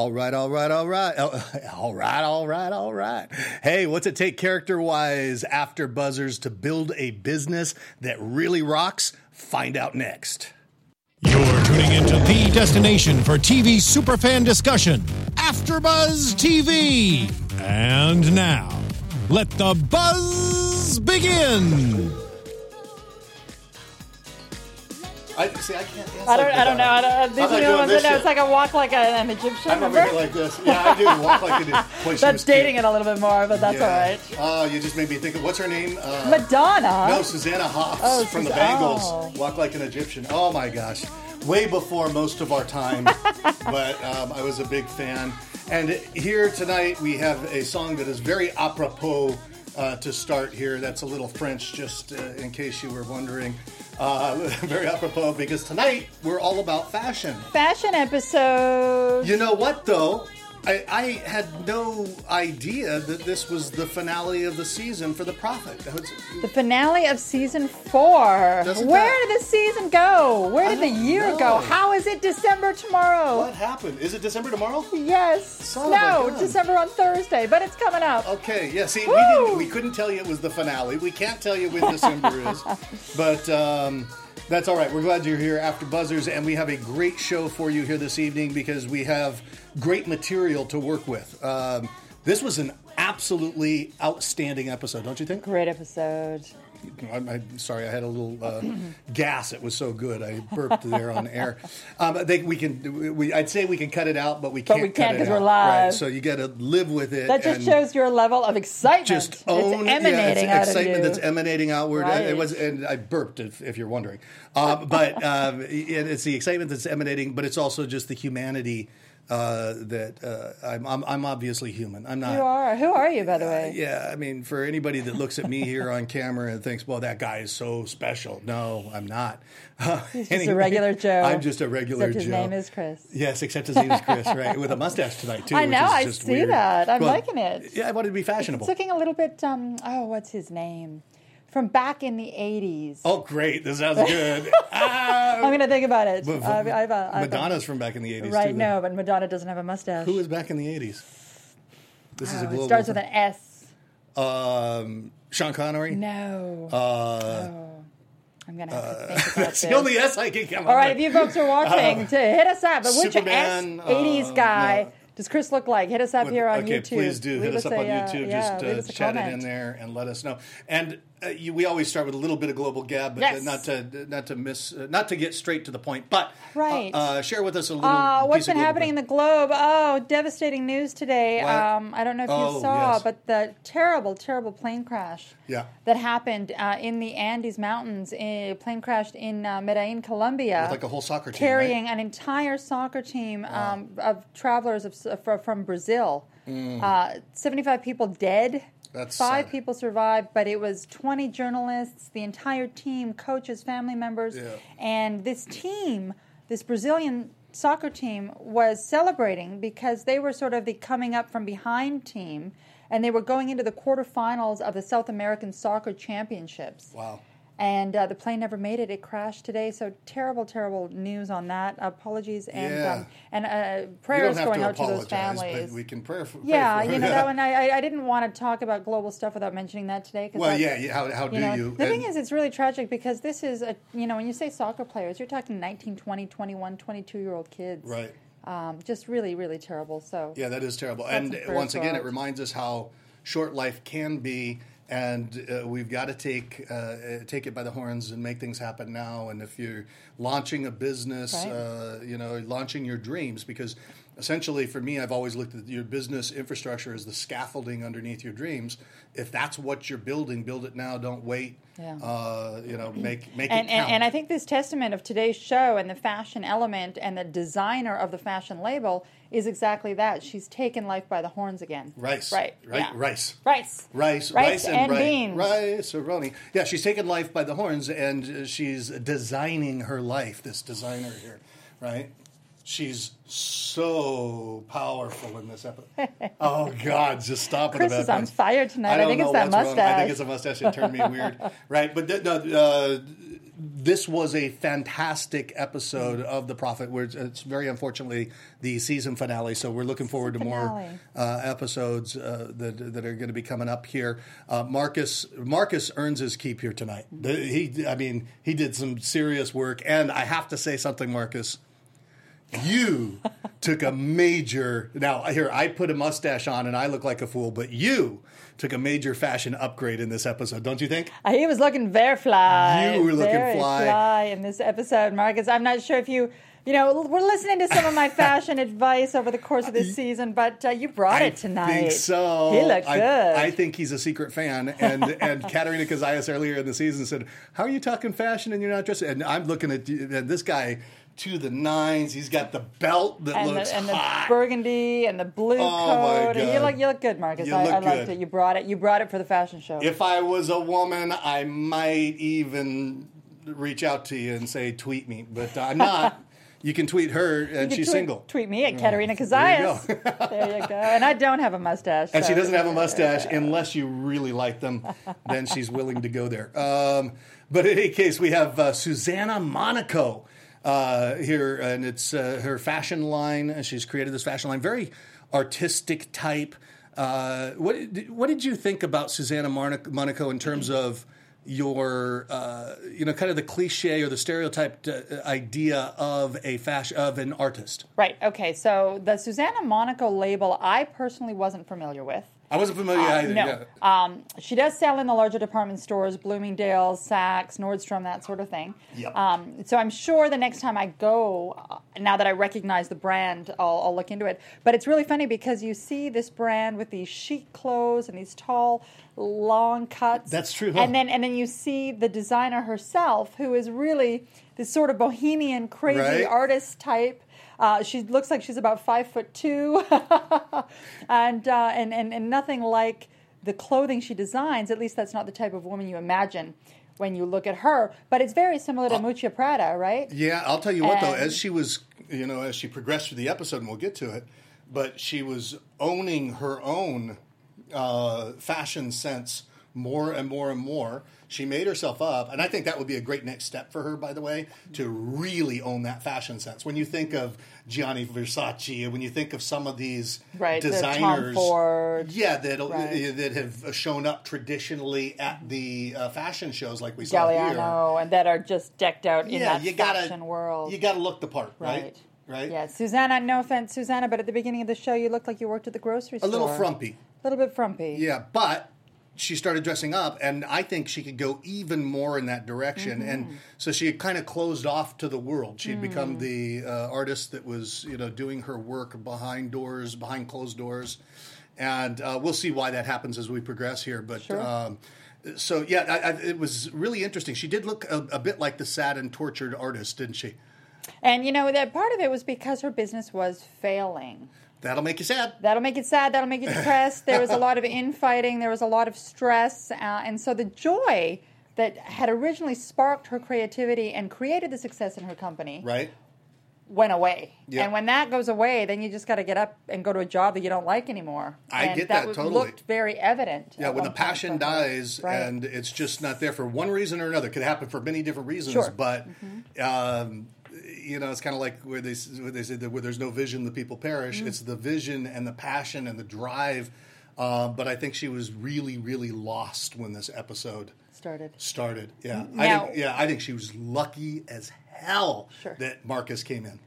All right, all right, all right. Oh, all right, all right, all right. Hey, what's it take character wise after buzzers to build a business that really rocks? Find out next. You're tuning into the destination for TV superfan discussion, AfterBuzz TV. And now, let the buzz begin. I see. I can't. I don't. I don't know. I don't, these I'm not new doing ones. I know it's like a walk like a, an Egyptian. I'm over remember? here like this. Yeah, I do walk like. Boy, she That's dating cute. it a little bit more, but that's all right. Oh, you just made me think of what's her name? Uh, Madonna. No, Susanna Hoffs Oh, from the Bangles. oh. Walk like an Egyptian. Oh my gosh. Way before most of our time, but um, I was a big fan. And here tonight we have a song that is very apropos uh, to start here. That's a little French, just uh, in case you were wondering. Uh, very apropos because tonight we're all about fashion. Fashion episode. You know what, though? I, I had no idea that this was the finale of the season for The Profit. Was- The finale of season four. Where that- did the season go? Where did the year know. go? How is it December tomorrow? What happened? Is it December tomorrow? Yes. Son no. December on Thursday, but it's coming up. Okay, yeah. See, we didn't. We couldn't tell you it was the finale. We can't tell you when December is, but um, that's all right. We're glad you're here after buzzers, and we have a great show for you here this evening because we have great material to work with. Um, this was an absolutely outstanding episode, don't you think? Great episode. I'm, I'm sorry, I had a little uh, gas. It was so good, I burped there on air. Um, I think we can. We, I'd say we can cut it out, but we But can't. we can't it 'cause we're live. Right, so you got to live with it. That just shows your level of excitement. Just own it's emanating yeah, out it's excitement that's emanating outward. Right. It was, and I burped if, if you're wondering. Um, but um, it, it's the excitement that's emanating, but it's also just the humanity uh, that uh, I'm, I'm. I'm obviously human. I'm not. you are. Who are you, by the way? Yeah, I mean, for anybody that looks at me here on camera and thinks, "Well, that guy is so special," no, I'm not. Uh, He's just a regular Joe. I'm just a regular Except his Joe. name is Chris. Yes, except his name is Chris, right? With a mustache tonight too. I which know, I just see weird. that. I'm Well, liking it. Yeah, I wanted to be fashionable. It's looking a little bit. Um. Oh, what's his name? From back in the '80s. Oh, great! This sounds good. ah, I'm gonna think about it. but- I've, I've, uh, I've, Madonna's from back in the '80s, Right, too. no, but Madonna doesn't have a mustache. Who is back in the '80s? This is a Oh, global. it starts with an S. um, Sean Connery. No. Uh, oh. I'm gonna have to think about that's this. the only S I can come All right, with. if you folks are watching, to hit us up. But which Superman, S 80s uh, guy no. does Chris look like? Hit us up here on okay, YouTube. please do hit Leave us up a, on uh, YouTube. yeah, Just leave uh, us chat it in there and let us know. And uh, you, we always start with a little bit of global gab, but Yes. not to not to miss, uh, not to get straight to the point. But Right. uh, uh, share with us a little. Uh, what's been happening in the globe? Oh, devastating news today. Um, I don't know if Oh, you saw, yes. but the terrible, terrible plane crash Yeah. that happened uh, in the Andes Mountains. A plane crashed in uh, Medellin, Colombia. With like a whole soccer team, carrying right? an entire soccer team um, of travelers of, from Brazil. Uh, 75 people dead. That's Five sad. people survived, but it was 20 journalists, the entire team, coaches, family members, Yeah. and this team, this Brazilian soccer team, was celebrating because they were sort of the coming up from behind team, and they were going into the quarterfinals of the South American Soccer Championships Wow. And uh, the plane never made it. It crashed today. So terrible, terrible news on that. Apologies and Yeah. um, and uh, prayers going out to those families. we can pray for. pray yeah, for you know that one. I, I- didn't want to talk about global stuff without mentioning that today. 'cause Well, yeah. yeah, How, how do you know, you? the thing is, it's really tragic because this is a you know when you say soccer players, you're talking 19, 20, 21, 22 year old kids. right. Um, just really, really terrible. So Yeah, that is terrible. And once again, it reminds us how short life can be, and uh, we've got to take uh, take it by the horns and make things happen now. And if you're launching a business, Right. uh, you know, launching your dreams, because essentially for me, I've always looked at your business infrastructure as the scaffolding underneath your dreams. If that's what you're building, build it now. Don't wait. Yeah. Uh, you know, make make and, it count. and, and I think this testament of today's show and the fashion element and the designer of the fashion label is exactly that. She's taken life by the horns again. rice, Right. right, yeah. rice. Rice. Rice, Rice rice, and, and ri- beans. rice roni. Yeah, she's taken life by the horns, and she's designing her life. This designer here, right? She's so powerful in this episode. oh God, just stop it. Chris is on fire tonight. I don't think it's know that what's wrong. I think it's a mustache. It turned me weird, right? But th- no, uh, this was a fantastic episode of The Profit. Where it's, it's very unfortunately the season finale, so we're looking forward to more uh, episodes uh, that that are going to be coming up here. Uh, Marcus Marcus earns his keep here tonight. The- He, I mean, he did some serious work, and I have to say something, Marcus. You took a major. Now here, I put a mustache on and I look like a fool, but you took a major fashion upgrade in this episode, don't you think? Uh, He was looking very fly. You were looking very fly. in this episode, Marcus. I'm not sure if you, you know, we're listening to some of my fashion advice over the course of this season, but uh, you brought it tonight. I think so. He looked I, good. I think he's a secret fan. And and Katerina Cozias earlier in the season said, "How are you talking fashion and you're not dressed?" And I'm looking at and this guy to the nines. He's got the belt that and looks the, and the burgundy and the blue Oh, my coat. You look, you look good, Marcus. You I, I liked good. it. You brought it. You brought it for the fashion show. if I was a woman, I might even reach out to you and say, "Tweet me," but I'm not. you can tweet her, and she's tweet, single. Tweet me at Katerina there Cozias. There you go. And I don't have a mustache. And she doesn't have a mustache unless you really like them. then she's willing to go there. Um, but in any case, we have uh, Susana Monaco uh, here, and it's uh, her fashion line. And she's created this fashion line, very artistic type. Uh, what what did you think about Susana Monaco, Monaco in terms of your uh, you know kind of the cliche or the stereotyped uh, idea of a fashion of an artist? Right. Okay. So the Susana Monaco label, I personally wasn't familiar with. I wasn't familiar either. no. yeah. Um, she does sell in the larger department stores, Bloomingdale's, Saks, Nordstrom, that sort of thing. Yep. Um, so I'm sure the next time I go, uh, now that I recognize the brand, I'll, I'll look into it. But it's really funny because you see this brand with these chic clothes and these tall, long cuts. That's true, huh? And then and then you see the designer herself, who is really this sort of bohemian, crazy Right. artist type. Uh, she looks like she's about five foot two, and, uh, and and and nothing like the clothing she designs. At least that's not the type of woman you imagine when you look at her. But it's very similar to Miuccia Prada, right? Yeah, I'll tell you what though, as she was, you know, as she progressed through the episode, and we'll get to it, but she was owning her own uh, fashion sense more and more and more. She made herself up, and I think that would be a great next step for her, by the way, to really own that fashion sense. When you think of Gianni Versace, and when you think of some of these Right, designers, Ford. yeah, that Right. that have shown up traditionally at the uh, fashion shows, like we saw here Galliano, and that are just decked out in yeah, that you gotta, fashion world. You got to look the part, right? right. Right. Yeah, Susana. No offense, Susana, but at the beginning of the show, you looked like you worked at the grocery store. A little frumpy. A little bit frumpy. Yeah, but she started dressing up, and I think she could go even more in that direction. Mm-hmm. And so she had kind of closed off to the world. She'd become Mm. the uh, artist that was, you know, doing her work behind doors, behind closed doors. And uh, we'll see why that happens as we progress here. But Sure. um, so yeah, I, I, it was really interesting. She did look a, a bit like the sad and tortured artist, didn't she? And you know that part of it was because her business was failing. That'll make you sad. That'll make it sad. That'll make you depressed. There was a lot of infighting. There was a lot of stress, uh, and so the joy that had originally sparked her creativity and created the success in her company Right? went away. Yeah. And when that goes away, then you just got to get up and go to a job that you don't like anymore. I and get that was- totally. Looked very evident. Yeah, when the passion dies Right. and it's just not there for one reason or another, it could happen for many different reasons. Sure. Mm-hmm. But um, you know, it's kind of like where they where they say that where there's no vision, the people perish. Mm-hmm. It's the vision and the passion and the drive. Uh, but I think she was really, really lost when this episode started. started. Yeah, Now- I think, yeah, I think she was lucky as hell Sure. that Marcus came in.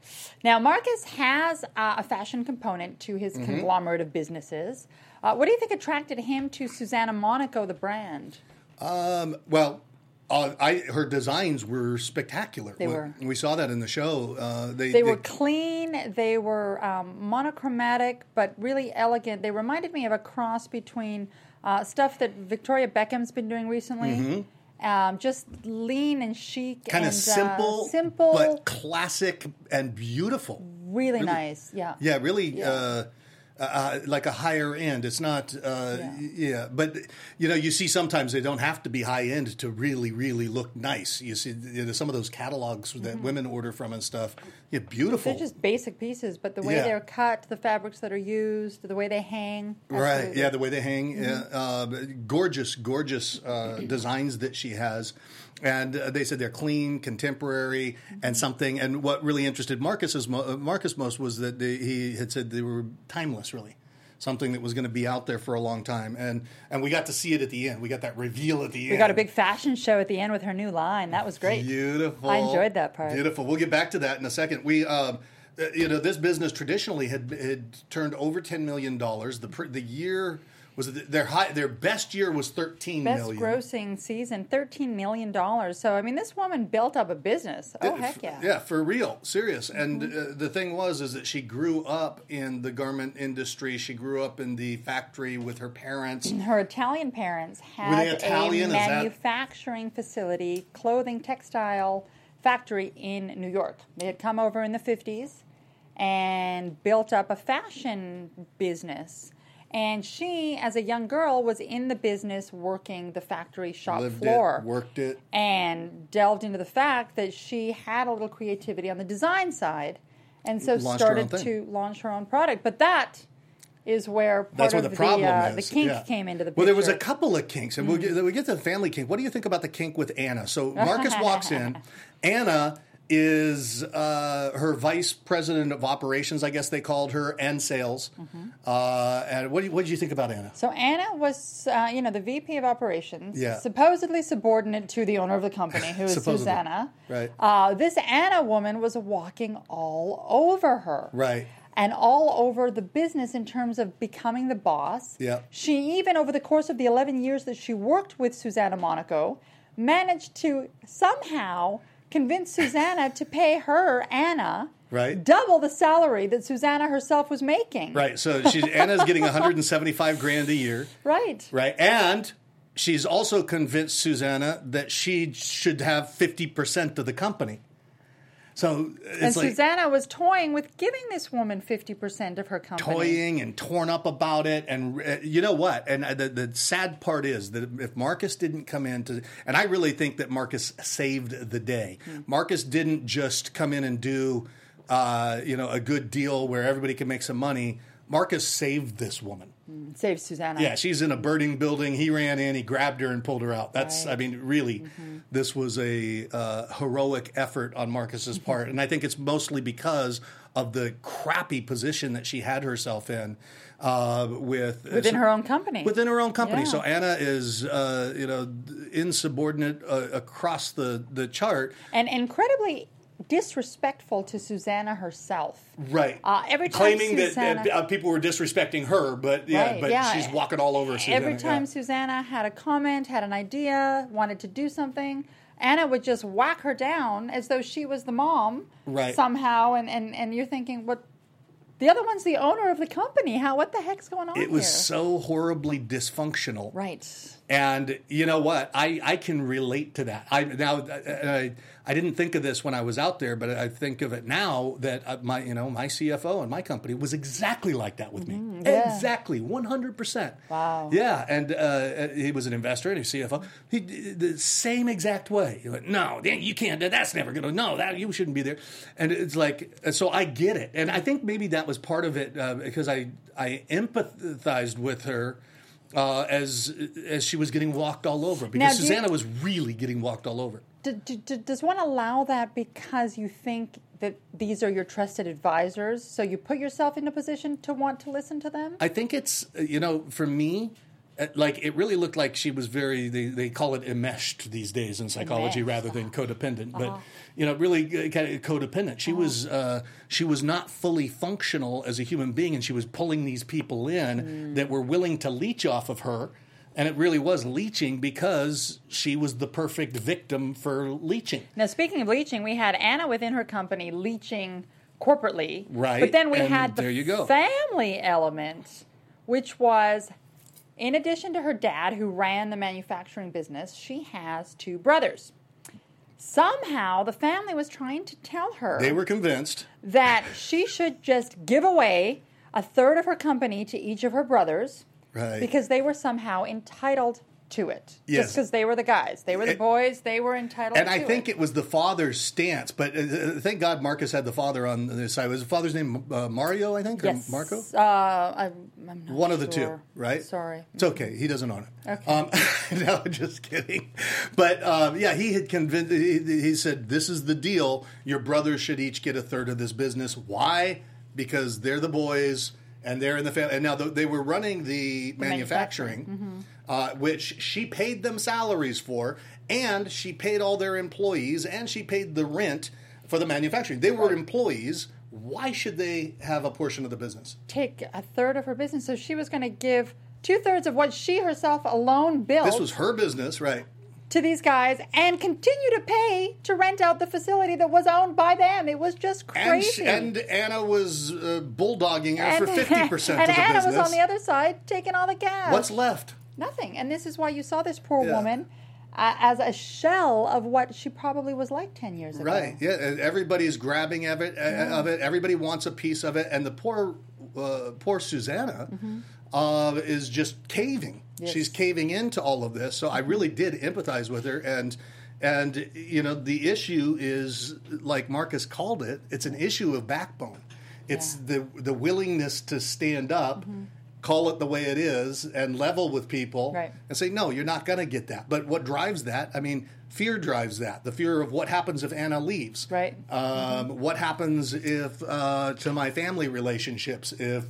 Now, Marcus has uh, a fashion component to his Mm-hmm. conglomerate of businesses. Uh, what do you think attracted him to Susana Monaco, the brand? Well, uh, I her designs were spectacular. They We- were. We saw that in the show. Uh, they They were clean, they were um, monochromatic, but really elegant. They reminded me of a cross between uh, stuff that Victoria Beckham's been doing recently. Um, just lean and chic, kind of simple, uh, simple, but classic and beautiful. really, nice. Yeah, Yeah, really. Uh, uh, like a higher end. It's not, uh, Yeah. yeah. But you know, you see sometimes they don't have to be high end to really, really look nice. You see, you know, some of those catalogs that women order from and stuff, yeah, beautiful. Mm-hmm. They're just basic pieces, but the way Yeah. they're cut, the fabrics that are used, the way they hang. Right. Yeah, the way they hang, Mm-hmm. uh, uh, gorgeous, gorgeous uh, designs that she has, and uh, they said they're clean, contemporary, and something. And what really interested Marcus is mo- uh, Marcus most was that they, he had said they were timeless, really. Something that was going to be out there for a long time, and and we got to see it at the end. We got that reveal at the end. We got a big fashion show at the end with her new line. That was great. Beautiful. I enjoyed that part. Beautiful. We'll get back to that in a second. We, um, uh, you know, this business traditionally had had turned over ten million dollars. The the year was it their high their best year was thirteen Best million. grossing season, thirteen million dollars. So I mean, this woman built up a business. Oh Uh, heck yeah! Yeah, for real, serious. And uh, the thing was, is that she grew up in the garment industry. She grew up in the factory with her parents. Her Italian parents had Italian? a Is that- manufacturing facility, clothing, textile factory in New York. They had come over in the 50s and built up a fashion business. And she, as a young girl, was in the business working the factory shop Lived floor it, worked it. and delved into the fact that she had a little creativity on the design side and so Launched started to launch her own product. But that is where part That's of where the problem uh, is. the kink yeah. came into the picture. Well, there was a couple of kinks, and we'll, get, we'll get to the family kink. What do you think about the kink with Anna? So Marcus walks in. Anna is uh, her vice president of operations, I guess they called her, and sales. Mm-hmm. Uh, and what, what did you think about Anna? So Anna was, uh, you know, the VP of operations, Yeah. supposedly subordinate to the owner of the company, who is Susana. Right. Uh, this Anna woman was walking all over her. Right. And all over the business in terms of becoming the boss. Yeah. She even, over the course of the 11 years that she worked with Susana Monaco, managed to somehow convince Susana to pay her, Anna, Right. double the salary that Susana herself was making. Right. So she's, Anna's getting 175 grand a year. Right. Right. And she's also convinced Susana that she should have 50% of the company. So it's And like Susana was toying with giving this woman 50% of her company. toying and torn up about it. And uh, you know what? And uh, the, the sad part is that if Marcus didn't come in to, and I really think that Marcus saved the day. Hmm. Marcus didn't just come in and do, uh, you know, a good deal where everybody can make some money. Marcus saved this woman. Saved Susana. Yeah, she's in a burning building. He ran in, he grabbed her and pulled her out. That's, I mean, really, Mm-hmm. this was a uh, heroic effort on Marcus's Mm-hmm. part, and I think it's mostly because of the crappy position that she had herself in uh, with Within her own company. Within her own company. Yeah. So Anna is, uh, you know, insubordinate uh, across the the chart. And incredibly disrespectful to Susana herself. Right. Uh, every time claiming Susana- that uh, people were disrespecting her, but yeah, Right, but yeah. she's walking all over. Susana, Every time yeah. Susana had a comment, had an idea, wanted to do something, Anna would just whack her down as though she was the mom Right. somehow. And, and, and you're thinking, what? The other one's the owner of the company. How? What the heck's going on it was here? so horribly dysfunctional. right. And you know what? I, I can relate to that. I now I, I didn't think of this when I was out there, but I think of it now that uh, my you know my CFO and my company was exactly like that with me. Mm-hmm. yeah. Exactly, one hundred percent. Wow. Yeah, and uh, he was an investor and a CFO. He the same exact way. He went, no, you can't. That's never going to. No, that you shouldn't be there. And it's like so I get it, and I think maybe that was part of it uh, because I I empathized with her uh, as as she was getting walked all over because Now, do you- Susana was really getting walked all over. D- d- d- does one allow that because you think that these are your trusted advisors, so you put yourself in a position to want to listen to them? I think it's you know for me. Uh, Like it really looked like she was very. They, they call it enmeshed these days in psychology Enmeshed, rather than codependent. But Uh-huh. you know, really uh, kind of codependent. She was uh, she was not fully functional as a human being, and she was pulling these people in Mm. that were willing to leech off of her. And it really was leeching because she was the perfect victim for leeching. Now, speaking of leeching, we had Anna within her company leeching corporately. Right, But then we and had the there you go. family element, which was in addition to her dad, who ran the manufacturing business, she has two brothers. Somehow, the family was trying to tell her They were convinced. that she should just give away a third of her company to each of her brothers Right. because they were somehow entitled to it. Yes. Just because they were the guys. They were the And- boys. They were entitled And I think it. it was the father's stance, but uh, thank God Marcus had the father on this side. Was the father's name uh, Mario? I think Yes. or Marco. Uh, I'm, I'm not One of the two, right? Sorry. It's okay. He doesn't own it. Okay. Um, no, just kidding. But um, yeah, he had convinced. He, he said, "This is the deal. Your brothers should each get a third of this business. Why? Because they're the boys." And they're in the family. And now th- they were running the, manufacturing, Mm-hmm. Uh, which she paid them salaries for, and she paid all their employees, and she paid the rent for the manufacturing. They were employees. Why should they have a portion of the business? Take a third of her business. So she was going to give two thirds of what she herself alone built This was her business, right? to these guys and continue to pay to rent out the facility that was owned by them. It was just And, crazy. she, and Anna was uh, bulldogging her And- for fifty percent and of the Anna business. was on the other side taking all the gas. What's left? Nothing. And this is why you saw this poor Yeah. woman uh, as a shell of what she probably was like 10 years ago. Right. Yeah. Everybody's grabbing of it. uh Of it. Everybody wants a piece of it, and the poor, uh, poor Susana. Uh, is just caving. Yes. She's caving into all of this. So I really did empathize with her, and and you know the issue is like Marcus called it. It's an issue of backbone. It's the the willingness to stand up, call it the way it is, and level with people, Right. and say, no, you're not going to get that. But what drives that? I mean, fear drives that. The fear of what happens if Anna leaves. Right. Um, What happens if uh, to my family relationships? If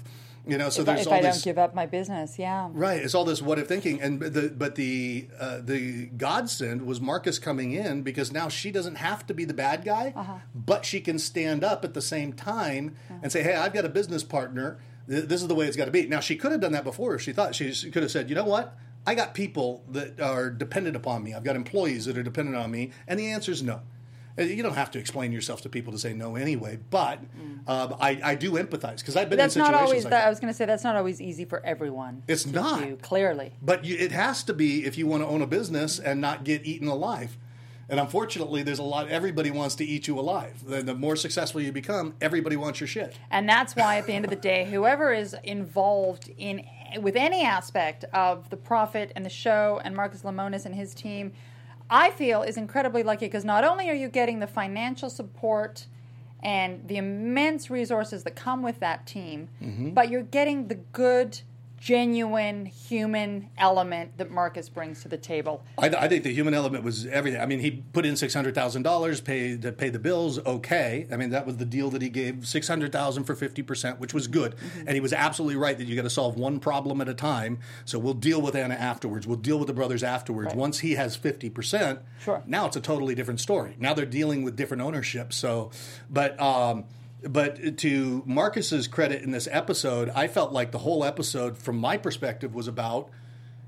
you know, so if I, there's if all I this. don't give up my business, yeah. Right, it's all this what if thinking, and the but the uh, the godsend was Marcus coming in because now she doesn't have to be the bad guy, Uh-huh. but she can stand up at the same time and say, "Hey, I've got a business partner. Th- This is the way it's got to be." Now she could have done that before if she thought she she could have said, "You know what? I got people that are dependent upon me. I've got employees that are dependent on me," and the answer is no. You don't have to explain yourself to people to say no anyway, but um, I, I do empathize because I've been That's in not situations always, like that, that. I was going to say, that's not always easy for everyone. It's not. do, clearly. But you, it has to be if you want to own a business and not get eaten alive. And unfortunately, there's a lot. Everybody wants to eat you alive. The, the more successful you become, everybody wants your shit. And that's why, at the end of the day, whoever is involved in with any aspect of the profit and the show, and Marcus Lemonis and his team, I feel is incredibly lucky because not only are you getting the financial support and the immense resources that come with that team, Mm-hmm. but you're getting the good, genuine human element that Marcus brings to the table. I, I think the human element was everything. I mean, he put in six hundred thousand dollars, paid to pay the bills. Okay, I mean that was the deal that he gave six hundred thousand for fifty percent, which was good. And he was absolutely right that you got to solve one problem at a time. So we'll deal with Anna afterwards. We'll deal with the brothers afterwards. Right. Once he has fifty percent, Sure. now it's a totally different story. Now they're dealing with different ownership. So, but. um but to Marcus's credit in this episode, I felt like the whole episode, from my perspective, was about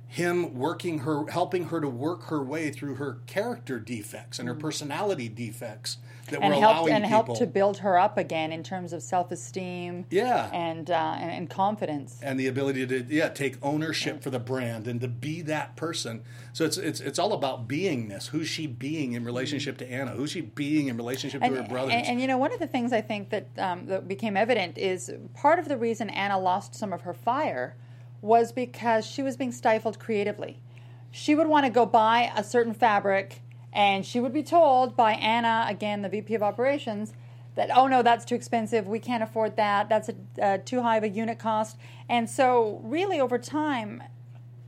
him working her, helping her to work her way through her character defects and her mm. personality defects that and were helped allowing and helped to build her up again in terms of self-esteem Yeah. and uh, and, and confidence and the ability to yeah take ownership for the brand and to be that person. So it's it's it's all about beingness. Who's she being in relationship to Anna? Who's she being in relationship to her brothers? And, and, you know, one of the things I think that, um, that became evident is part of the reason Anna lost some of her fire was because she was being stifled creatively. She would want to go buy a certain fabric, and she would be told by Anna, again, the VP of operations, that, oh no, that's too expensive. We can't afford that. That's a, uh, too high of a unit cost. And so, really, over time,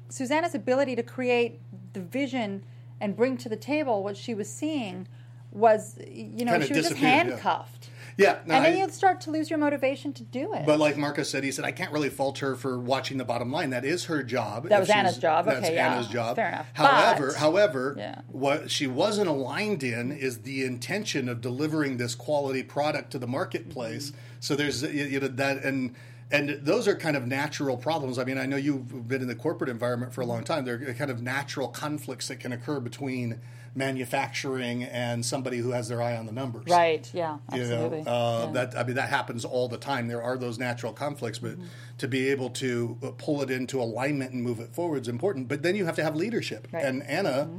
Susana's ability to create the vision and bring to the table what she was seeing was, you know, Kinda she was just handcuffed. yeah. Yeah, no, and then I- you'd start to lose your motivation to do it. But like Marcus said, he said, I can't really fault her for watching the bottom line. That is her job. That was Anna's job. That's Okay, yeah. Anna's job. Fair enough. However, But- however, Yeah. what she wasn't aligned in is the intention of delivering this quality product to the marketplace. Mm-hmm. So there's you you know that and. And those are kind of natural problems. I mean, I know you've been in the corporate environment for a long time. They're kind of natural conflicts that can occur between manufacturing and somebody who has their eye on the numbers. right, yeah, You know, absolutely. uh, Yeah. that I mean that happens all the time. There are those natural conflicts, but Mm-hmm. to be able to uh, pull it into alignment and move it forward is important. But then you have to have leadership. Right. Mm-hmm. And Anna,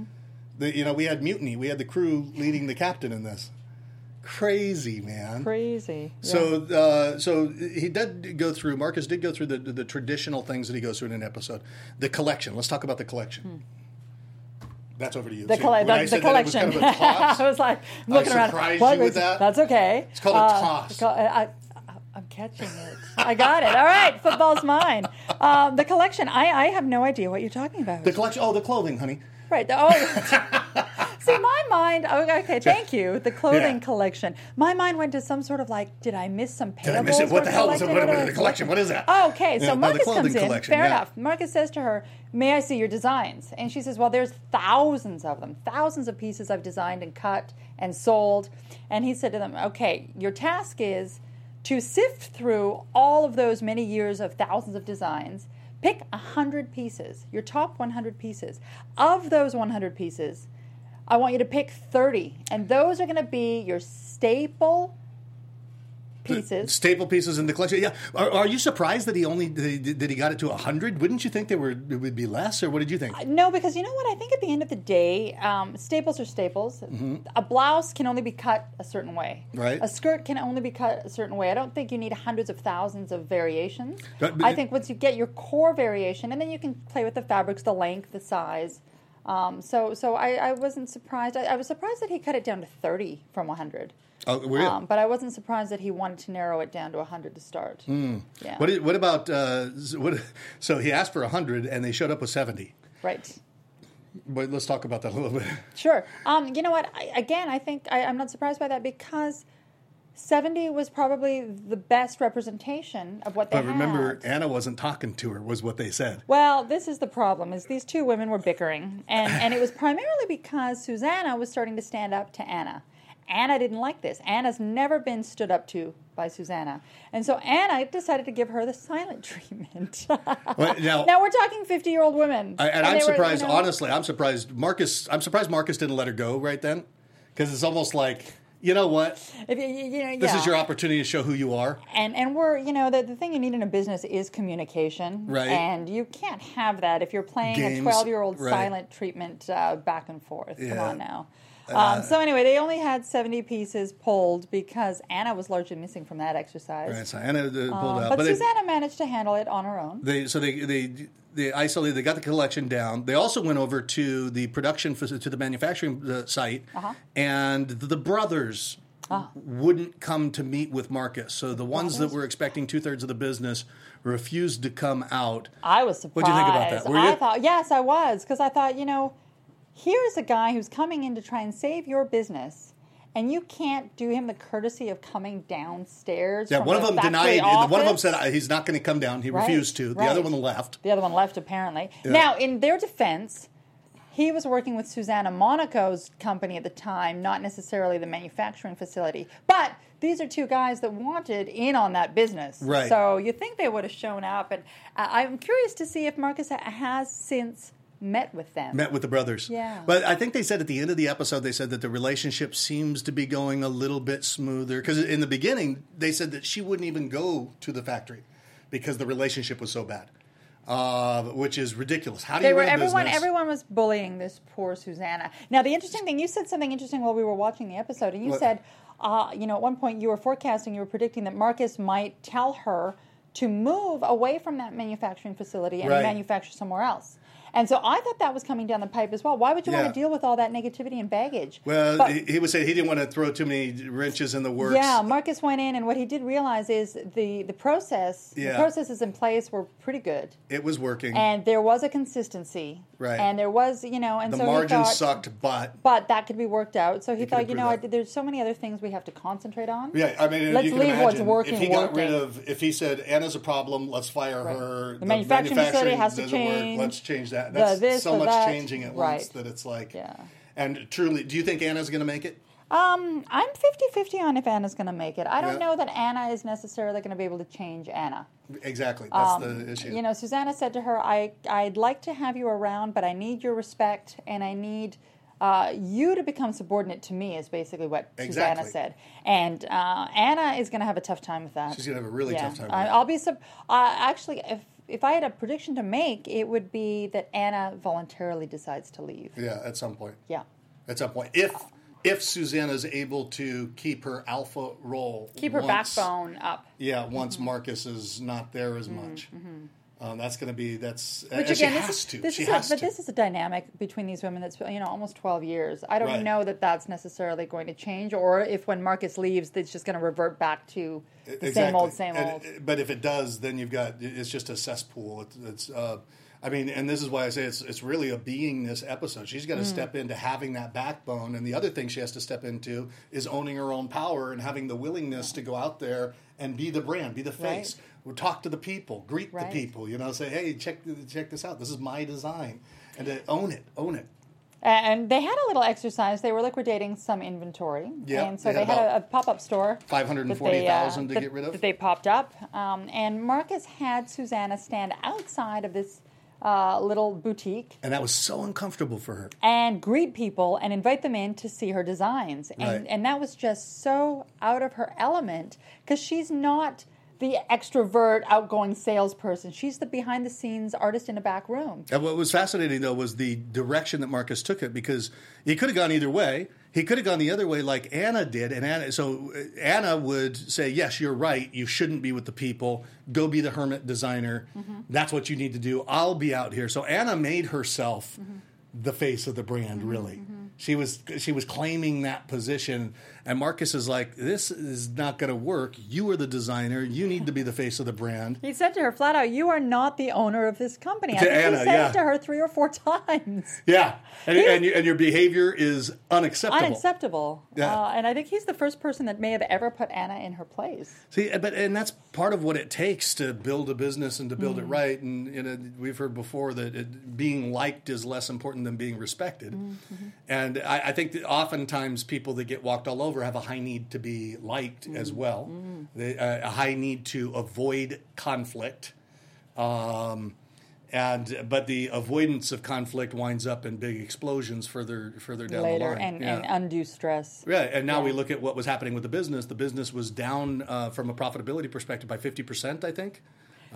the, you know, we had mutiny. We had the crew leading the captain in this. Crazy man. Crazy. Yeah. So, uh, so he did go through. Marcus did go through the, the traditional things that he goes through in an episode. The collection. Let's talk about the collection. That's over to you. The, See, colle- when I the, the that was collection. kind of toss, I was like looking around. surprised What you with that? That's okay. It's called a Uh, toss. co- I, I, I'm catching it. I got it. All right, football's mine. Um, the collection. I, I have no idea what you're talking about. the collection. Oh, the clothing, honey. Right. The, oh, see, ah. my mind. Okay, okay, thank you. The clothing Yeah. collection. My mind went to some sort of like, did I miss some payables? Did I miss it? What the hell was it? collected? What- what- the collection? What is that? Oh, okay. So Yeah, Marcus comes in. Fair yeah. enough. Marcus says to her, "May I see your designs?" And she says, "Well, there's thousands of them, thousands of pieces I've designed and cut and sold." And he said to them, "Okay, your task is." To sift through all of those many years of thousands of designs, pick 100 pieces, your top 100 pieces. Of those 100 pieces, I want you to pick 30, and those are going to be your staple pieces. Staple pieces in the collection. Yeah. Are, are you surprised that he only that he got it to hundred? Wouldn't you think there were it would be less, or what did you think? No, because you know what? I think at the end of the day, um, staples are staples. A blouse can only be cut a certain way. Mm-hmm. Right. A skirt can only be cut a certain way. I don't think you need hundreds of thousands of variations. But- but I think once you get your core variation, and then you can play with the fabrics, the length, the size. Um, so, so I, I wasn't surprised. I, I was surprised that he cut it down to thirty from one hundred. Oh, were you? Um, but I wasn't surprised that he wanted to narrow it down to 100 to start. Hmm. Yeah. What, what about uh, what? So he asked for hundred, and they showed up with seventy. right. But let's talk about that a little bit. Sure. Um, you know what? I, again, I think I, I'm not surprised by that because 70 was probably the best representation of what they But remember, had. Anna wasn't talking to her. Was what they said. Well, this is the problem: is these two women were bickering, and and it was primarily because Susana was starting to stand up to Anna. Anna didn't like this. Anna's never been stood up to by Susana, and so Anna decided to give her the silent treatment. Well, now- now we're talking fifty-year-old women, I, and, they I'm were, you surprised. know- honestly, I'm surprised. Marcus. I'm surprised Marcus didn't let her go right then, because it's almost like you know what. If you, you you know, This yeah. is your opportunity to show who you are. and and we're you know the, the thing you need in a business is communication Right. and you can't have that if you're playing Games, a 12 year old right. silent treatment uh, back and forth come Yeah. Uh, on now um, so anyway they only had 70 pieces pulled because anna was largely missing from that exercise Right. So Anna uh, pulled Um, out, but, but susana managed to handle it on her own They so they they they isolated. They got the collection down. They also went over to the production to the manufacturing uh, site, Uh-huh. and the brothers Ah. wouldn't come to meet with Marcus. So the ones that were expecting two thirds of the business refused to come out. I was surprised. What'd you think about that? Were I you? thought, yes, I was, because I thought, you know, here's a guy who's coming in to try and save your business, and you can't do him the courtesy of coming downstairs. Yeah, one of them denied. One of them said he's not going to come down. He Right, refused to. The right. other one left. The other one left, apparently. Now, in their defense, he was working with Susana Monaco's company at the time, not necessarily the manufacturing facility. But these are two guys that wanted in on that business. Right. So you think they would have shown up. And I'm curious to see if Marcus has since met with them. Met with the brothers. Yeah. But I think they said at the end of the episode, they said that the relationship seems to be going a little bit smoother. Because in the beginning, they said that she wouldn't even go to the factory because the relationship was so bad, uh, which is ridiculous. How do They you were everyone. business? Everyone was bullying this poor Susana. Now, the interesting thing you said something interesting while we were watching the episode, and you What? said, uh, you know, at one point you were forecasting, you were predicting that Marcus might tell her to move away from that manufacturing facility and Right. manufacture somewhere else. And so I thought that was coming down the pipe as well. Why would you Yeah. want to deal with all that negativity and baggage? Well, But- he, he was saying he didn't want to throw too many wrenches in the works. yeah, Marcus went in, and what he did realize is the the process, Yeah. the processes in place were pretty good, It was working. and there was a consistency, Right. And there was, you know, and the so he margins thought, sucked, but but that could be worked out. So he thought, you know, what, there's so many other things we have to concentrate on. Yeah, I mean, Let's leave imagine what's working, if he got rid of, if he said Anna's a problem, let's fire Right. her. The manufacturing facility has to doesn't change. Work, let's change that. The That's this, so much that. changing at Right. once that it's like. Yeah. And truly, do you think Anna's going to make it? Um, I'm 50-50 on if Anna's going to make it. I don't Yeah. know that Anna is necessarily going to be able to change Anna. Exactly. That's Um, the issue. You know, Susana said to her, I, I'd like to have you around, but I need your respect and I need uh, you to become subordinate to me, is basically what Exactly. Susana said. And uh, Anna is going to have a tough time with that. She's gonna have a really Yeah. tough time with I, that. I'll be sub- uh, actually, if, if I had a prediction to make, it would be that Anna voluntarily decides to leave. yeah, at some point. Yeah. At some point, if if Susana is able to keep her alpha role, Keep her once- backbone up. Yeah, once Marcus is not there as mm-hmm, much, mm-hmm. Um, that's going to be that's. Which and she again, has this is, to. this she is has a, but to. this is a dynamic between these women that's you know almost twelve years. I don't Right. know that that's necessarily going to change, or if when Marcus leaves, it's just going to revert back to the same old, same And- old. But if it does, then you've got it's just a cesspool. It's, it's uh, I mean, and this is why I say it's it's really a beingness episode. She's got Mm. to step into having that backbone, and the other thing she has to step into is owning her own power and having the willingness to go out there and be the brand, be the face. Or talk to the people, greet Right. the people. You know, say, hey, check check this out. This is my design, and to own it, own it. And they had a little exercise. They were liquidating some inventory, Yeah, and so they they, had had a, a pop-up store, 540,000 that to they, uh, get rid of? That they popped up, um, and Marcus had Susana stand outside of this uh, little boutique And that was so uncomfortable for her. and greet people and invite them in to see her designs. And, Right. and that was just so out of her element because she's not the extrovert, outgoing salesperson. She's the behind the scenes artist in a back room. And what was fascinating though was the direction that Marcus took it because he could have gone either way. He could have gone the other way like Anna did, and Anna. So uh, Anna would say, "Yes, you're right. You shouldn't be with the people. Go be the hermit designer. Mm-hmm. That's what you need to do. I'll be out here." So Anna made herself mm-hmm. the face of the brand. Mm-hmm. Really, she was she was claiming that position, and Marcus is like, "This is not going to work. You are the designer. You need to be the face of the brand." He said to her flat out, "You are not the owner of this company." I To think Anna, he said yeah. it to her three or four times. Yeah, and, and, your, and your behavior is unacceptable. Unacceptable. Yeah. Uh, and I think he's the first person that may have ever put Anna in her place. See, uh, but and that's part of what it takes to build a business and to build it mm. right. And you know, we've heard before that it, being liked is less important than being respected. Mm-hmm. And I, I think that oftentimes people that get walked all over have a high need to be liked as well, they, uh, a high need to avoid conflict. Um, and but the avoidance of conflict winds up in big explosions further further down the line. and, Yeah. and undue stress. Right, and now we look at what was happening with the business. The business was down uh, from a profitability perspective by fifty percent, I think.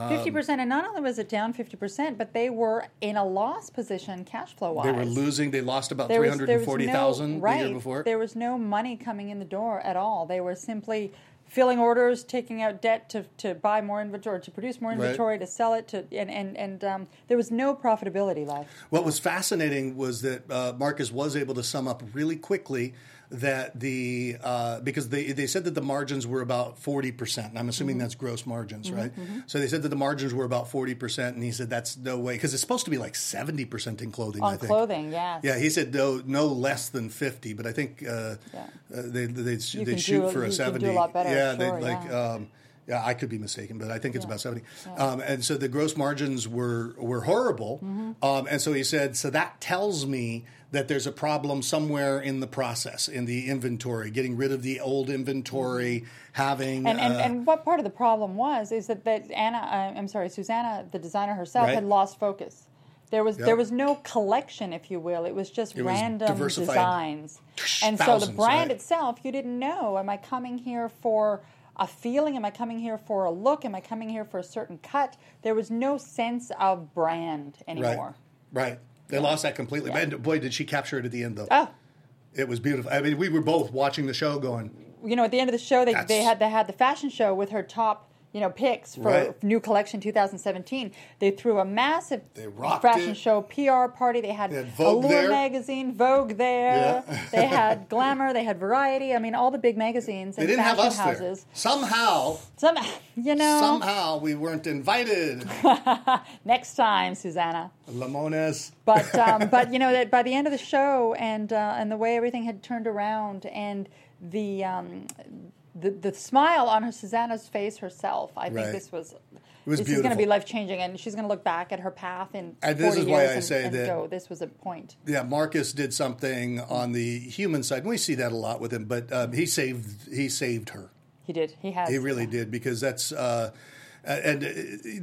Fifty percent, and not only was it down fifty percent, but they were in a loss position cash flow wise. They were losing. They lost about three hundred there was no- right, the year before. There was no money coming in the door at all. They were simply filling orders, taking out debt to, to buy more inventory, to produce more Right. inventory, to sell it, to and and, and um, there was no profitability left. What was fascinating was that uh, Marcus was able to sum up really quickly that the uh, because they they said that the margins were about forty percent, and I'm assuming Mm-hmm. that's gross margins, right? So they said that the margins were about forty percent, and he said that's no way because it's supposed to be like seventy percent in clothing. I On think. clothing, yes. Yeah, he said no, no less than fifty, but I think uh, Yeah. uh, they they they shoot do- for a a seventy. lot better, yeah, they sure, like. yeah. Um, yeah, I could be mistaken, but I think it's about seventy. Um, and so the gross margins were were horrible. Mm-hmm. Um, and so he said, so that tells me that there's a problem somewhere in the process, in the inventory, getting rid of the old inventory, having Mm-hmm. And, and, uh, and what part of the problem was is that, that Anna, uh, I'm sorry, Susana, the designer herself, Right. had lost focus. There was Yep. there was no collection, if you will. It was just was random diversified. designs, and so the brand right. itself, you didn't know. Am I coming here for a feeling? Am I coming here for a look? Am I coming here for a certain cut? There was no sense of brand anymore. right, right. They lost that completely. And boy, did she capture it at the end, though. Oh, It was beautiful. I mean, we were both watching the show, going, you know, at the end of the show, they, they had they had the fashion show with her top, you know, picks for Right. new collection 2017. They threw a massive They fashion it. show PR party. They had, They had Vogue Allure there. magazine, Vogue there. Yeah. they had Glamour. They had Variety. I mean, all the big magazines they and didn't have us there. houses. Somehow, Some, you know, somehow we weren't invited. next time, Susana. Lemonis. But um, but you know that by the end of the show and uh, and the way everything had turned around and the um, the the smile on her Susana's face herself, I think Right. this was. was this is going to be life changing, and she's going to look back at her path in And 40 this is why I and, say and that- go, "This was a point." Yeah, Marcus did something on the human side. and We see that a lot with him, but um, he saved he saved her. He did. He has. He really did because that's uh, and uh,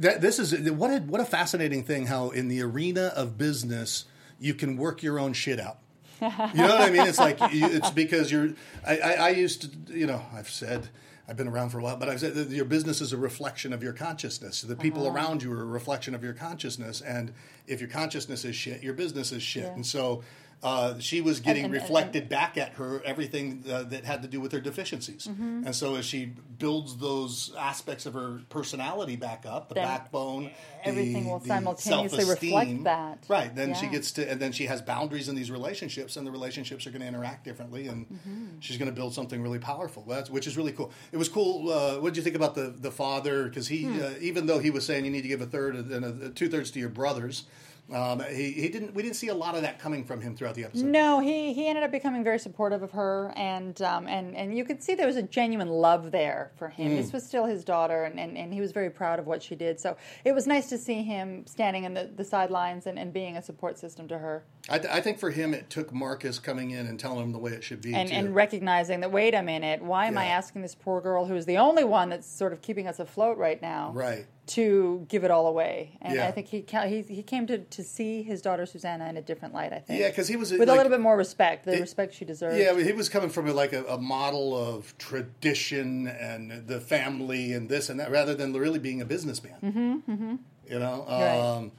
that this is what a, what a fascinating thing how in the arena of business you can work your own shit out. You know what I mean? It's like you, it's because you're. I, I, I used to, you know, I've said. I've been around for a while, but I've said that your business is a reflection of your consciousness. The people Uh-huh. around you are a reflection of your consciousness, and if your consciousness is shit, your business is shit. And so, uh, she was getting and- and- reflected back at her everything uh, that had to do with her deficiencies. Mm-hmm. And so as she builds those aspects of her personality back up, the Then backbone, everything the- will the simultaneously self-esteem, reflect that. Right. Then she gets to, and then she has boundaries in these relationships, and the relationships are going to interact differently, and Mm-hmm. she's going to build something really powerful. That's which is really cool. It was cool. Uh, what did you think about the the father? Because he, Hmm. uh, even though he was saying you need to give a third and a, two thirds to your brothers. Um, he, he didn't. We didn't see a lot of that coming from him throughout the episode. No, he, he ended up becoming very supportive of her, and um, and and you could see there was a genuine love there for him. Mm. This was still his daughter, and, and, and he was very proud of what she did. So it was nice to see him standing in the, the sidelines and, and being a support system to her, I, th- I think for him, it took Marcus coming in and telling him the way it should be. and and recognizing that wait a minute, why am I asking this poor girl who is the only one that's sort of keeping us afloat right now, Right. To give it all away? And Yeah. I think he he he came to, to see his daughter Susana in a different light. I think, Yeah, 'cause he was, with a little bit more respect, the It- respect she deserved. Yeah, he was coming from like a, a model of tradition and the family and this and that, rather than really being a businessman. Mm-hmm, mm-hmm. You know, Right.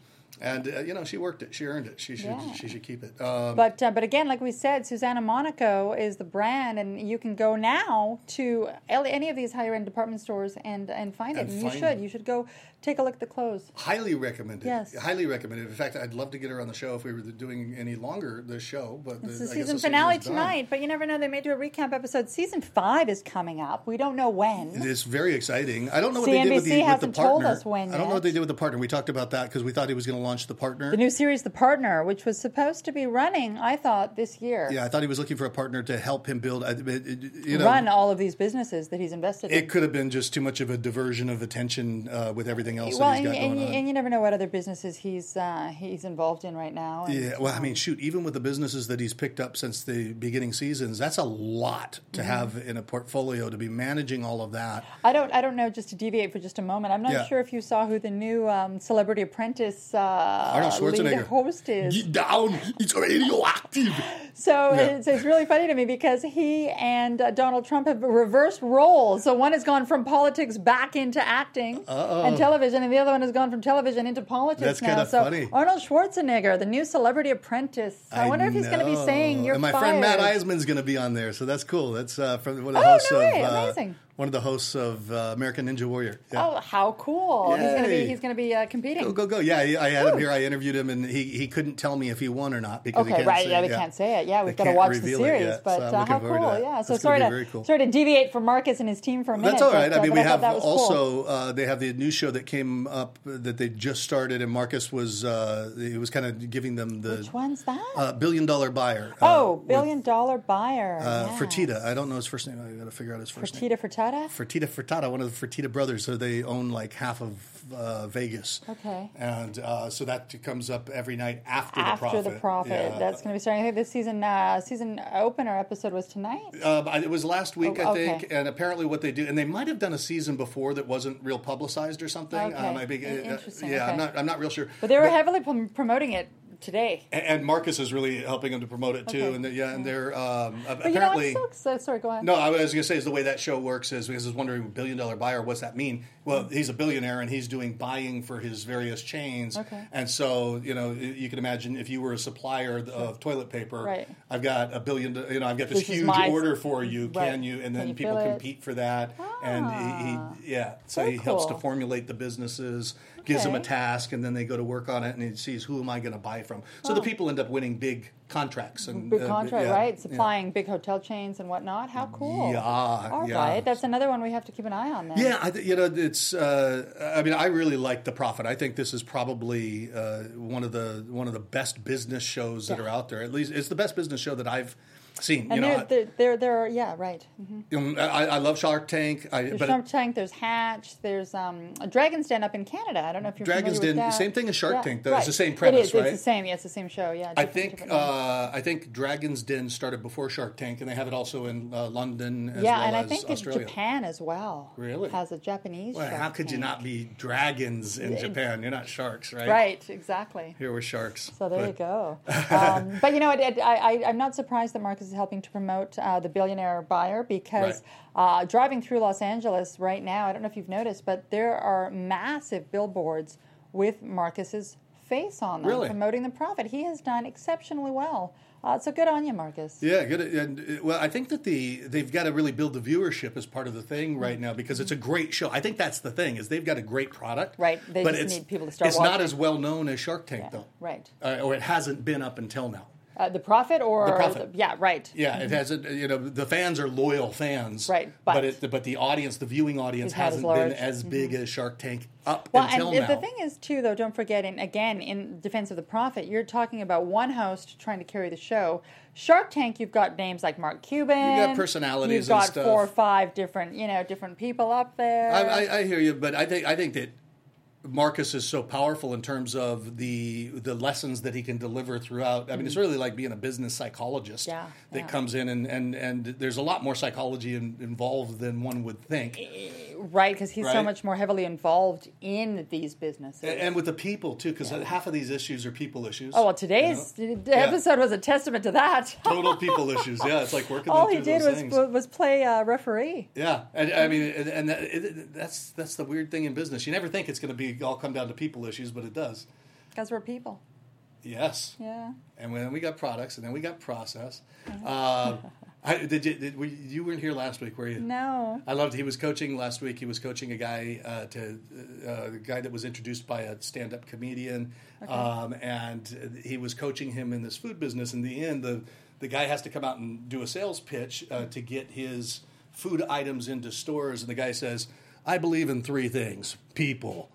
And uh, you know, she worked it. She earned it. She should. Yeah. She should keep it. Um, But uh, but again, like we said, Susana Monaco is the brand, and you can go now to any of these higher end department stores and and find it. And And, find you should it. you should go take a look at the clothes. highly recommended. Yes. highly recommended. In fact, I'd love to get her on the show if we were doing any longer the show. But It's the, the season finale is done. tonight, but you never know. They may do a recap episode. Season five is coming up. We don't know when. It's very exciting. I don't know what they did with CNBC the, with the partner. us when I don't know what they did with the partner. We talked about that because we thought he was going to launch the partner. The new series, The Partner, which was supposed to be running, I thought this year, yeah, I thought he was looking for a partner to help him build. It- You know, run all of these businesses that he's invested in. It could have been just too much of a diversion of attention uh, with everything else well, that he's and, got and, going you, on. and you never know what other businesses he's uh, he's involved in right now. And, yeah, well, I mean, shoot, even with the businesses that he's picked up since the beginning seasons, that's a lot to Mm-hmm. have in a portfolio to be managing all of that. I don't. I don't know. Just to deviate for just a moment, I'm not Yeah. sure if you saw who the new um, Celebrity Apprentice uh, Arnold lead Schwarzenegger. host is. Get down! It's radioactive. So Yeah. it's, it's really funny to me because he and uh, Donald Trump have reversed roles. So one has gone from politics back into acting and television, and the other one has gone from television into politics That's now. so funny. Arnold Schwarzenegger, the new Celebrity Apprentice. I, wonder if he's going to be saying you're And my fired. friend Matt Iseman's going to be on there, so that's cool. That's uh, from one of the Oh, hosts no of way. uh, Amazing. One of the hosts of uh, American Ninja Warrior. Yeah. Oh, how cool! He's going to be he's to be uh, competing. Go go go! Yeah, I I had him here. I interviewed him, and he, he couldn't tell me if he won or not because he Okay, can't right. yeah, we can't say it. Yeah, we've They got to watch the series. yet, but so uh, how cool! Yeah. So sorry to cool. sorry to deviate from Marcus and his team for a minute. That's all right. but, uh, I mean, we thought have was cool. also uh, they have the new show that came up uh, that they just started, and Marcus was uh, he was kind of giving them the Which one's that? uh, billion dollar buyer. uh, oh, billion dollar buyer. uh, yeah. Fertitta. I don't know his first name. I got to figure out his first name. Fertitta Fertata. Fertitta Fertata, one of the Fertitta brothers. So they own like half of uh, Vegas. Okay. And uh, so that comes up every night after, the profit. After the the profit. profit, Yeah. that's going to be starting. I think this season uh, season opener episode was tonight. Um, it was last week, Oh, I think, okay. and apparently what they do, and they might have done a season before that wasn't real publicized or something. Okay. I think, uh, interesting, Yeah, I'm not. I'm not real sure. But they were heavily prom- promoting it today. and, and Marcus is really helping them to promote it too. Okay. And they- yeah, and they're um, But apparently. you know so, so sorry, go ahead. No, I was going to say is the way that show works is because I was wondering billion dollar buyer. What's that mean? Well, he's a billionaire and he's doing buying for his various chains. Okay. And so you know you can imagine if you were a supplier of toilet paper. Right. I've got a billion. You know I've got this, This huge order for you. Right. Can you? And then people fill it? compete for that. And he, he yeah. So Very he helps to formulate the businesses. Gives them a task, and then they go to work on it, and he sees who am I going to buy from. So the people end up winning big contracts and Big uh, contract, yeah, right? yeah. Supplying big hotel chains and whatnot. How cool! Yeah, All yeah. right, that's another one we have to keep an eye on. Then. Yeah, I th- you know, it's. Uh, I mean, I really like the Profit. I think this is probably uh, one of the one of the best business shows that are out there. At least it's the best business show that I've seen. And you know, there, there, there, there are, yeah, right. Mhm. I, you know, I, I love Shark Tank. I, There's but Shark Tank, there's Hatch, there's um, Dragon's Den up in Canada. I don't know if you're Dragon's familiar with Den, same thing as Shark Yeah, Tank, though. It's the same premise, it is, right? It's the same, yeah, it's the same show, yeah. I think uh, I think Dragon's Den started before Shark Tank, and they have it also in uh, London as yeah, well and I think in Australia. Japan as well. Really? Has a Japanese Well, how could you not be dragons in Japan? You're not sharks, right? Right, exactly. Here we're sharks. So there you go. Um, but you know, it, it, I, I, I'm not surprised that Marcus is helping to promote uh, the billionaire buyer because uh, driving through Los Angeles right now, I don't know if you've noticed, but there are massive billboards with Marcus's face on them, Really? promoting the profit. He has done exceptionally well. Uh, so good on you, Marcus. Yeah, good. And uh, well, I think that the they've got to really build the viewership as part of the thing right now because it's a great show. I think that's the thing is they've got a great product, Right, they but just it's, need people to start It's not as well known as Shark Tank, though, right. Uh, or it hasn't been up until now. Uh, the profit or The profit. yeah, right. Yeah, it hasn't. You know, the fans are loyal fans, Mm-hmm. Right, But but- it, but the audience, the viewing audience, not as hasn't been. Mm-hmm. as big as Shark Tank up Well, until and now. the thing is, too, though, don't forget, and again, in defense of the profit, you're talking about one host trying to carry the show. Shark Tank, you've got names like Mark Cuban. You've got personalities You've and got stuff. four or five different, you know, different people up there. I, I, I hear you, but I think I think that Marcus is so powerful in terms of the the lessons that he can deliver throughout. I mean, it's really like being a business psychologist Mm-hmm. Yeah, that yeah. comes in and, and, and there's a lot more psychology in, involved than one would think. Right, because he's so much more heavily involved in these businesses. And, and with the people too, because half of these issues are people issues. oh, well, today's you know? episode was a testament to that. total people issues. Yeah, it's like working. All he did was things. was play uh, referee. Yeah, and, I mean, and, and that, it, that's that's the weird thing in business. You never think it's going to be all come down to people issues, but it does. Because we're people. Yes. Yeah. And then we got products, and then we got process. Uh-huh. I, did you? Did we, you weren't here last week, were you? No. I loved. He was coaching last week. He was coaching a guy uh, to uh, a guy that was introduced by a stand-up comedian, um, and he was coaching him in this food business. In the end, the the guy has to come out and do a sales pitch uh, to get his food items into stores, and the guy says, "I believe in three things: people."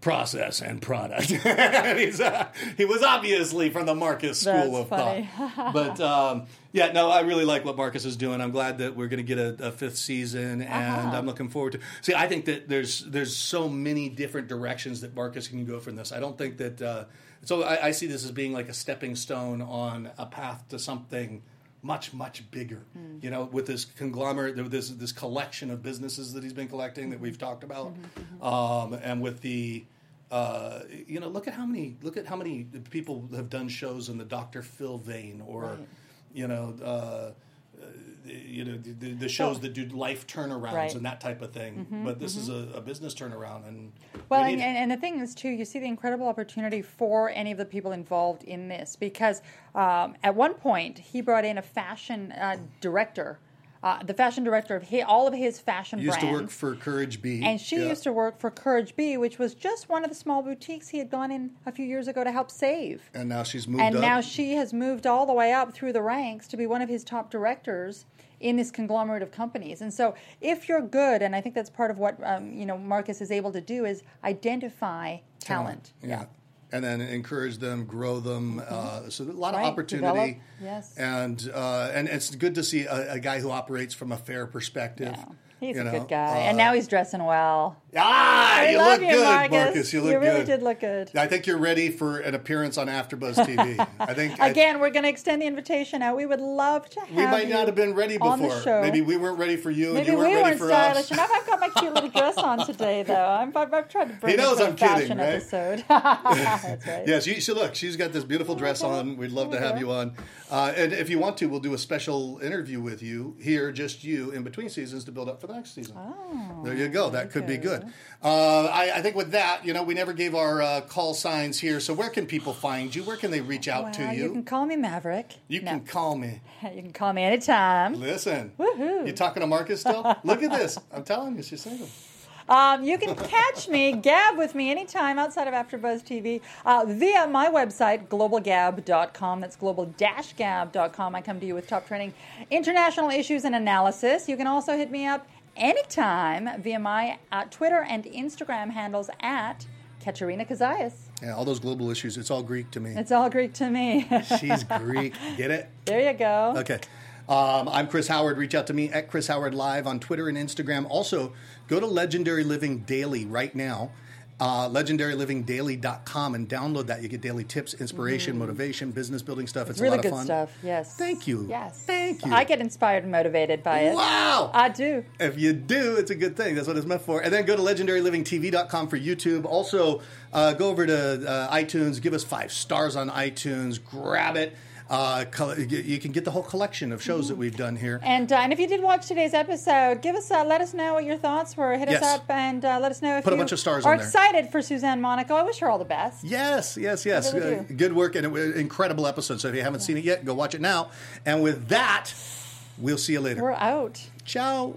Process and product. He's, uh, he was obviously from the Marcus School That's of funny. Thought but um, yeah, no, I really like what Marcus is doing. I'm glad that we're going to get a, a fifth season, and Uh-huh. I'm looking forward to. See, I think that there's there's so many different directions that Marcus can go from this. I don't think that. Uh, so I, I see this as being like a stepping stone on a path to something much much bigger. Hmm. You know, with this conglomerate, this this collection of businesses that he's been collecting that we've talked about, Mm-hmm, um, and with the. Uh, you know, look at how many look at how many people have done shows in the Dr. Phil vein, or Right. you know, uh, you know, the, the shows that do life turnarounds Right. and that type of thing. but this is a, a business turnaround, and Well, we and, and, and the thing is, too, you see the incredible opportunity for any of the people involved in this because um, at one point he brought in a fashion uh, director, uh, the fashion director of hi all of his fashion brands. used brands. to work for Courage B, and she Yeah. used to work for Courage B, which was just one of the small boutiques he had gone in a few years ago to help save. and now she's moved And up. now she has moved all the way up through the ranks to be one of his top directors in this conglomerate of companies. And so, if you're good, and I think that's part of what um, you know Marcus is able to do, is identify talent. Yeah. And then encourage them, grow them. Uh, so a lot Right, of opportunity. develop, yes. And uh, and it's good to see a, a guy who operates from a fair perspective. Yeah. He's a know. good guy, Uh, and now he's dressing well. ah, I you love look you, good, Marcus. You look you really good. did look good. I think you're ready for an appearance on AfterBuzz TV. I think I- Again, we're going to extend the invitation out. We would love to have we might not have been ready before. Maybe we weren't ready for you, and Maybe you weren't we ready weren't for stylish us. enough. I've got my cute little dress on today, though. I'm, I've, I've tried to bring He knows I'm a fashion kidding, right? episode. That's right. Yes, you should look. She's got this beautiful dress on. We'd love to have you on. Uh, and if you want to, we'll do a special interview with you here, just you, in between seasons to build up for the next season. Oh, there you go. That could be good. Uh, I, I think with that, you know, we never gave our uh, call signs here. So where can people find you? Where can they reach out to you? you can call me Maverick. You No. can call me. You can call me anytime. Listen. Woohoo. You talking to Marcus still? Look at this. I'm telling you, she's single. Um, you can catch me, gab with me anytime outside of AfterBuzz TV uh, via my website, globalgab.com. That's global-gab.com. I come to you with top trending international issues and analysis. You can also hit me up anytime via my uh, Twitter and Instagram handles at Katerina Cozias. Yeah, all those global issues. It's all Greek to me. It's all Greek to me. She's Greek. Get it? there you go. Okay. Um, I'm Chris Howard. Reach out to me at Chris Howard Live on Twitter and Instagram. Also, go to Legendary Living Daily right now, uh, legendarylivingdaily.com, and download that. You get daily tips, inspiration, motivation, business building stuff. It's, Mm-hmm. really a lot good of fun. stuff. Yes. Thank you. Yes. Thank you. I get inspired and motivated by it. Wow. I do. If you do, it's a good thing. That's what it's meant for. And then go to legendarylivingtv.com for YouTube. Also, uh, go over to uh, iTunes, give us five stars on iTunes, grab it. Uh, col- you can get the whole collection of shows that we've done here. And uh, and if you did watch today's episode, give us uh, let us know what your thoughts were. Hit Yes. us up and uh, let us know if you Put a you bunch of stars are excited for Suzanne Monaco. I wish her all the best. Yes, yes, yes. really Uh, good work and an incredible episode. So if you haven't seen it yet, go watch it now. And with that, we'll see you later. We're out. Ciao.